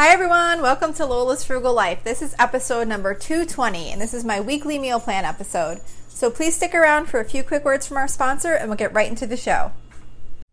Hi, everyone. Welcome to Lola's Frugal Life. This is episode number 220, and this is my weekly meal plan episode. So please stick around for a few quick words from our sponsor, and we'll get right into the show.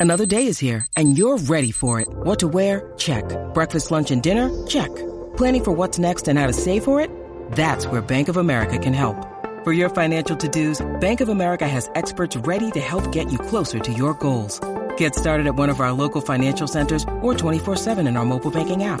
Another day is here, and you're ready for it. What to wear? Check. Breakfast, lunch, and dinner? Check. Planning for what's next and how to save for it? That's where Bank of America can help. For your financial to dos, Bank of America has experts ready to help get you closer to your goals. Get started at one of our local financial centers or 24-7 in our mobile banking app.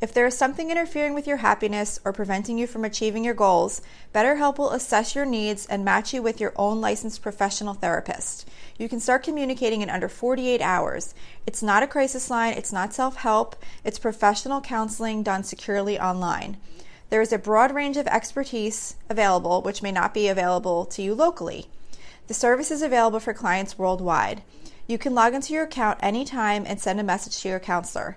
If there is something interfering with your happiness or preventing you from achieving your goals, BetterHelp will assess your needs and match you with your own licensed professional therapist. You can start communicating in under 48 hours. It's not a crisis line, it's not self help, it's professional counseling done securely online. There is a broad range of expertise available, which may not be available to you locally. The service is available for clients worldwide. You can log into your account anytime and send a message to your counselor.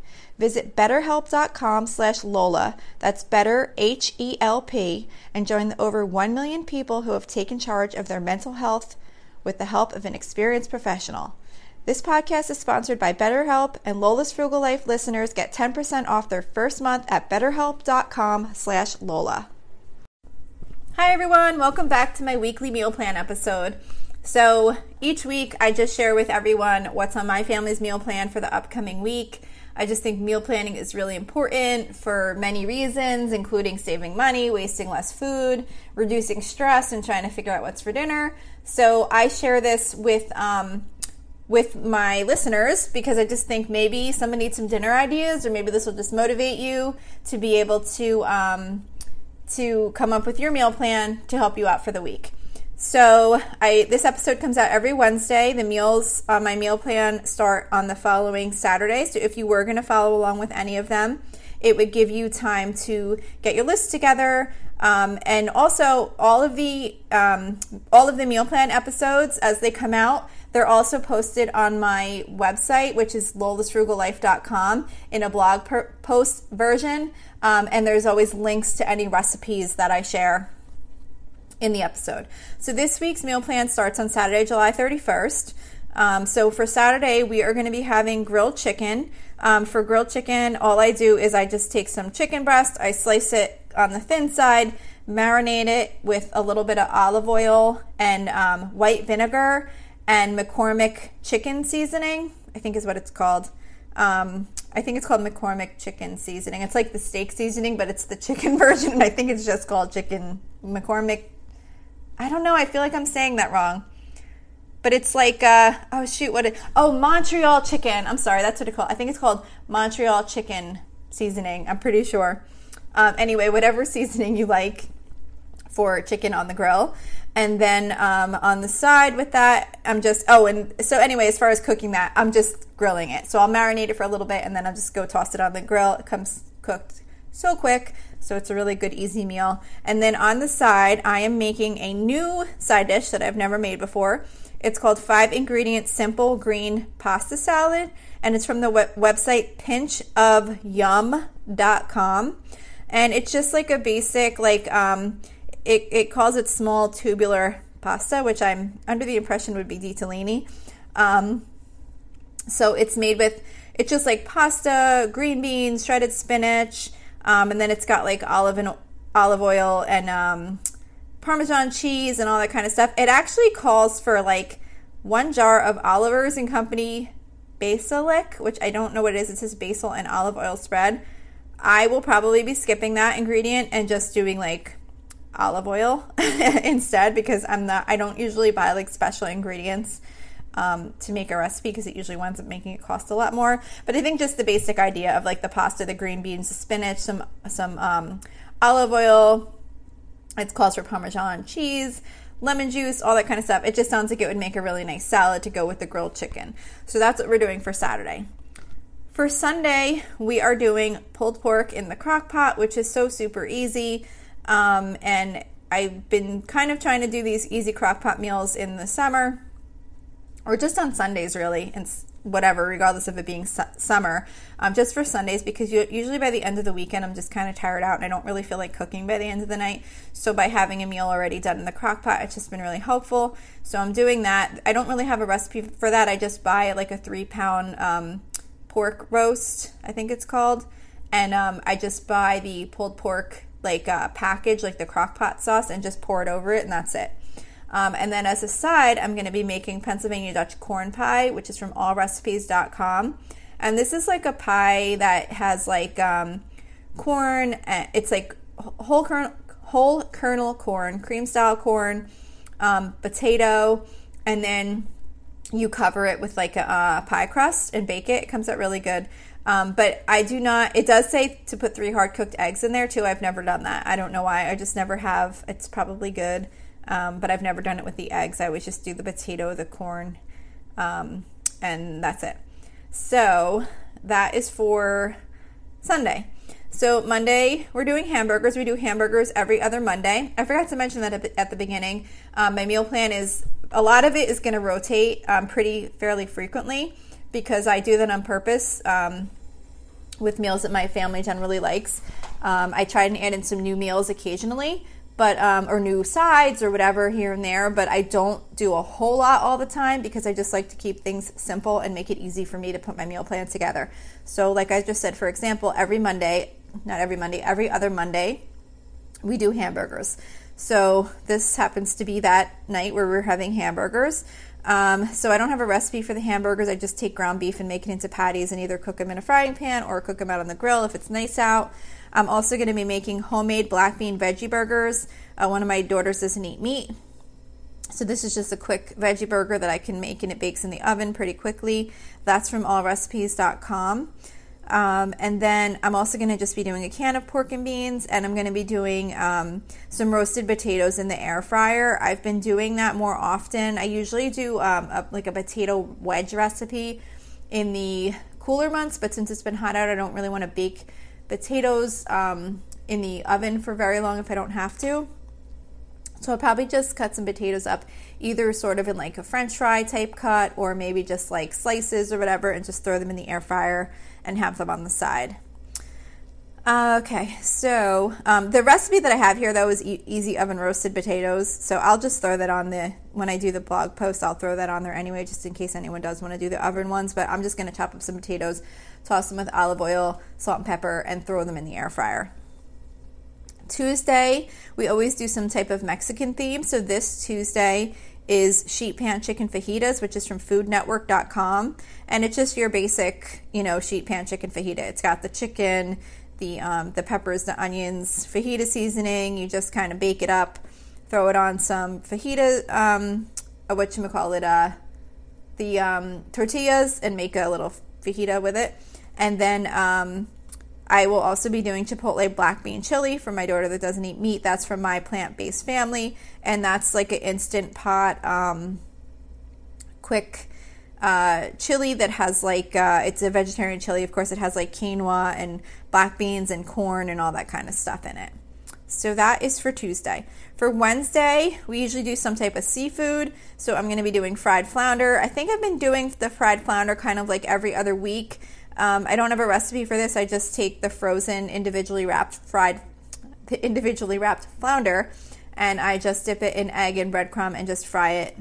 Visit betterhelp.com slash Lola, that's better H-E-L-P, and join the over 1 million people who have taken charge of their mental health with the help of an experienced professional. This podcast is sponsored by BetterHelp, and Lola's Frugal Life listeners get 10% off their first month at betterhelp.com slash Lola. Hi everyone, welcome back to my weekly meal plan episode. So each week I just share with everyone what's on my family's meal plan for the upcoming week. I just think meal planning is really important for many reasons, including saving money, wasting less food, reducing stress, and trying to figure out what's for dinner. So I share this with um, with my listeners because I just think maybe someone needs some dinner ideas, or maybe this will just motivate you to be able to um, to come up with your meal plan to help you out for the week. So I this episode comes out every Wednesday. The meals on my meal plan start on the following Saturday. So if you were going to follow along with any of them, it would give you time to get your list together. Um, and also all of the um, all of the meal plan episodes as they come out they're also posted on my website which is lolasfrugallife.com in a blog per- post version um, and there's always links to any recipes that i share in the episode. So this week's meal plan starts on Saturday, July 31st. Um, so for Saturday, we are going to be having grilled chicken. Um, for grilled chicken, all I do is I just take some chicken breast, I slice it on the thin side, marinate it with a little bit of olive oil and um, white vinegar and McCormick chicken seasoning, I think is what it's called. Um, I think it's called McCormick chicken seasoning. It's like the steak seasoning, but it's the chicken version, and I think it's just called chicken McCormick I don't know. I feel like I'm saying that wrong. But it's like, uh, oh shoot, what? It, oh, Montreal chicken. I'm sorry, that's what it's called. I think it's called Montreal chicken seasoning. I'm pretty sure. Um, anyway, whatever seasoning you like for chicken on the grill. And then um, on the side with that, I'm just, oh, and so anyway, as far as cooking that, I'm just grilling it. So I'll marinate it for a little bit and then I'll just go toss it on the grill. It comes cooked so quick. So it's a really good, easy meal. And then on the side, I am making a new side dish that I've never made before. It's called Five Ingredient Simple Green Pasta Salad, and it's from the web- website pinchofyum.com. And it's just like a basic, like, um, it, it calls it small tubular pasta, which I'm under the impression would be ditalini. Um, so it's made with, it's just like pasta, green beans, shredded spinach, um, and then it's got like olive and olive oil and um, Parmesan cheese and all that kind of stuff. It actually calls for like one jar of Oliver's and Company basilic, which I don't know what it is. It says basil and olive oil spread. I will probably be skipping that ingredient and just doing like olive oil instead because I'm not I don't usually buy like special ingredients um, to make a recipe because it usually winds up making it cost a lot more. But I think just the basic idea of like the pasta, the green beans, the spinach, some some um, olive oil. It calls for Parmesan cheese, lemon juice, all that kind of stuff. It just sounds like it would make a really nice salad to go with the grilled chicken. So that's what we're doing for Saturday. For Sunday, we are doing pulled pork in the crock pot, which is so super easy. Um, and I've been kind of trying to do these easy crock pot meals in the summer or just on Sundays, really, and whatever, regardless of it being su- summer, um, just for Sundays, because you, usually by the end of the weekend, I'm just kind of tired out and I don't really feel like cooking by the end of the night. So by having a meal already done in the crock pot, it's just been really helpful. So I'm doing that. I don't really have a recipe for that. I just buy like a three pound um, pork roast, I think it's called. And um, I just buy the pulled pork like uh, package, like the crock pot sauce, and just pour it over it, and that's it. Um, and then as a side, I'm going to be making Pennsylvania Dutch corn pie, which is from allrecipes.com. And this is like a pie that has like um, corn. It's like whole kernel, whole kernel corn, cream style corn, um, potato, and then you cover it with like a uh, pie crust and bake it. It comes out really good. Um, but I do not, it does say to put three hard cooked eggs in there too. I've never done that. I don't know why. I just never have. It's probably good. Um, but I've never done it with the eggs. I always just do the potato, the corn, um, and that's it. So that is for Sunday. So Monday we're doing hamburgers. We do hamburgers every other Monday. I forgot to mention that at the beginning. Um, my meal plan is a lot of it is going to rotate um, pretty fairly frequently because I do that on purpose um, with meals that my family generally likes. Um, I try and add in some new meals occasionally, but um, or new sides or whatever here and there. But I don't do a whole lot all the time because I just like to keep things simple and make it easy for me to put my meal plan together. So, like I just said, for example, every Monday, not every Monday, every other Monday, we do hamburgers. So this happens to be that night where we're having hamburgers. Um, so I don't have a recipe for the hamburgers. I just take ground beef and make it into patties and either cook them in a frying pan or cook them out on the grill if it's nice out. I'm also going to be making homemade black bean veggie burgers. Uh, one of my daughters doesn't eat meat. So this is just a quick veggie burger that I can make and it bakes in the oven pretty quickly. That's from allrecipes.com. Um, and then I'm also going to just be doing a can of pork and beans, and I'm going to be doing um, some roasted potatoes in the air fryer. I've been doing that more often. I usually do um, a, like a potato wedge recipe in the cooler months, but since it's been hot out, I don't really want to bake potatoes um, in the oven for very long if I don't have to. So I'll probably just cut some potatoes up, either sort of in like a french fry type cut, or maybe just like slices or whatever, and just throw them in the air fryer and have them on the side. Uh, okay, so um, the recipe that I have here though is e- easy oven roasted potatoes. So I'll just throw that on the when I do the blog post. I'll throw that on there anyway, just in case anyone does want to do the oven ones. But I'm just going to chop up some potatoes, toss them with olive oil, salt, and pepper, and throw them in the air fryer. Tuesday, we always do some type of Mexican theme. So this Tuesday is sheet pan chicken fajitas, which is from foodnetwork.com. And it's just your basic, you know, sheet pan chicken fajita. It's got the chicken, the, um, the peppers, the onions, fajita seasoning. You just kind of bake it up, throw it on some fajita, um, uh, what you call it, uh, the um, tortillas, and make a little fajita with it. And then um, I will also be doing Chipotle black bean chili for my daughter that doesn't eat meat. That's from my plant based family, and that's like an instant pot, um, quick uh, chili that has like uh, it's a vegetarian chili. Of course, it has like quinoa and black beans and corn and all that kind of stuff in it. So that is for Tuesday. For Wednesday, we usually do some type of seafood. So I'm going to be doing fried flounder. I think I've been doing the fried flounder kind of like every other week. Um, I don't have a recipe for this. I just take the frozen, individually wrapped fried, the individually wrapped flounder, and I just dip it in egg and breadcrumb and just fry it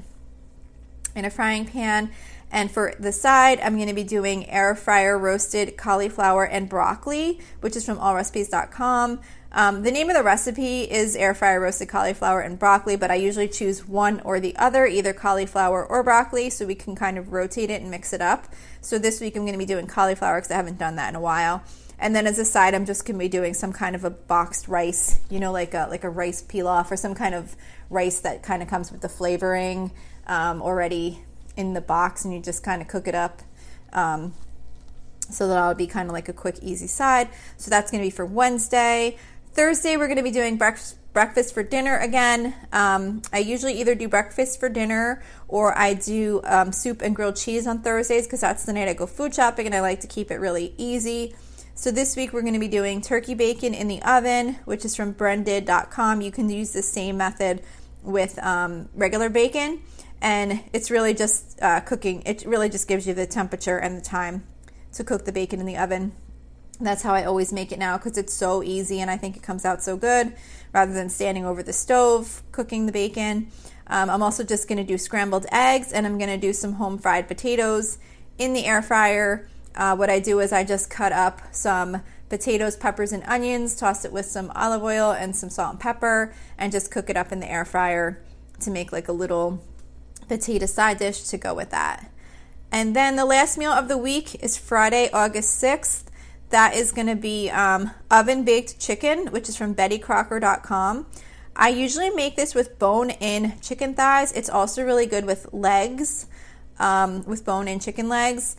in a frying pan. And for the side, I'm going to be doing air fryer roasted cauliflower and broccoli, which is from allrecipes.com. Um, the name of the recipe is air fryer roasted cauliflower and broccoli, but I usually choose one or the other, either cauliflower or broccoli, so we can kind of rotate it and mix it up. So this week I'm going to be doing cauliflower because I haven't done that in a while. And then as a side, I'm just going to be doing some kind of a boxed rice, you know, like a like a rice pilaf or some kind of rice that kind of comes with the flavoring um, already in the box, and you just kind of cook it up. Um, so that'll be kind of like a quick, easy side. So that's going to be for Wednesday. Thursday, we're going to be doing breakfast breakfast for dinner again. Um, I usually either do breakfast for dinner or I do um, soup and grilled cheese on Thursdays because that's the night I go food shopping and I like to keep it really easy. So this week we're going to be doing turkey bacon in the oven, which is from brendid.com. You can use the same method with um, regular bacon, and it's really just uh, cooking. It really just gives you the temperature and the time to cook the bacon in the oven. That's how I always make it now because it's so easy and I think it comes out so good rather than standing over the stove cooking the bacon. Um, I'm also just going to do scrambled eggs and I'm going to do some home fried potatoes in the air fryer. Uh, what I do is I just cut up some potatoes, peppers, and onions, toss it with some olive oil and some salt and pepper, and just cook it up in the air fryer to make like a little potato side dish to go with that. And then the last meal of the week is Friday, August 6th. That is going to be um, oven baked chicken, which is from BettyCrocker.com. I usually make this with bone in chicken thighs. It's also really good with legs, um, with bone in chicken legs.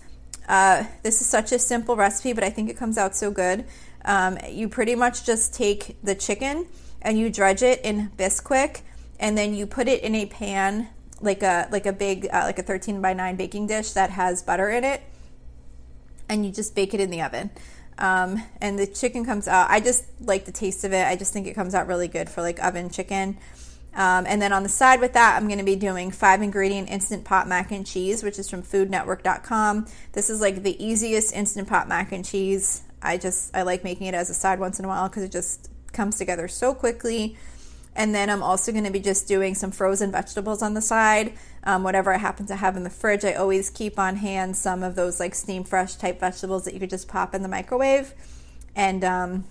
Uh, this is such a simple recipe, but I think it comes out so good. Um, you pretty much just take the chicken and you dredge it in Bisquick, and then you put it in a pan like a like a big uh, like a 13 by 9 baking dish that has butter in it, and you just bake it in the oven. Um, and the chicken comes out. I just like the taste of it. I just think it comes out really good for like oven chicken. Um, and then on the side with that, I'm going to be doing five ingredient instant pot mac and cheese, which is from foodnetwork.com. This is like the easiest instant pot mac and cheese. I just, I like making it as a side once in a while because it just comes together so quickly. And then I'm also going to be just doing some frozen vegetables on the side. Um, whatever I happen to have in the fridge, I always keep on hand some of those like steam fresh type vegetables that you could just pop in the microwave. And, um,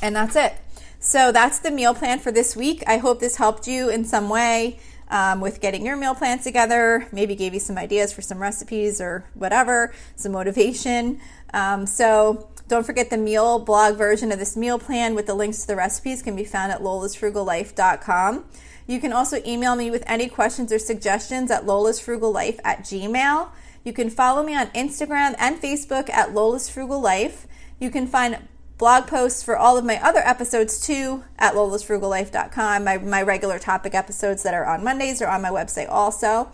and that's it. So that's the meal plan for this week. I hope this helped you in some way um, with getting your meal plan together. Maybe gave you some ideas for some recipes or whatever, some motivation. Um, so don't forget the meal blog version of this meal plan with the links to the recipes can be found at lolasfrugallife.com. You can also email me with any questions or suggestions at lolasfrugallife at gmail. You can follow me on Instagram and Facebook at lolasfrugallife. You can find blog posts for all of my other episodes too at lolasfrugallife.com. My, my regular topic episodes that are on Mondays are on my website also.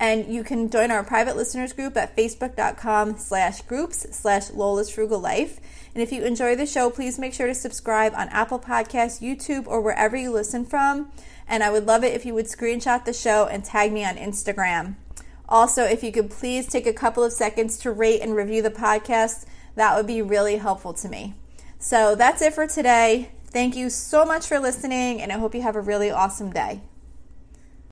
And you can join our private listeners group at facebook.com slash groups slash Lola's Frugal Life. And if you enjoy the show, please make sure to subscribe on Apple Podcasts, YouTube, or wherever you listen from. And I would love it if you would screenshot the show and tag me on Instagram. Also, if you could please take a couple of seconds to rate and review the podcast, that would be really helpful to me. So that's it for today. Thank you so much for listening, and I hope you have a really awesome day.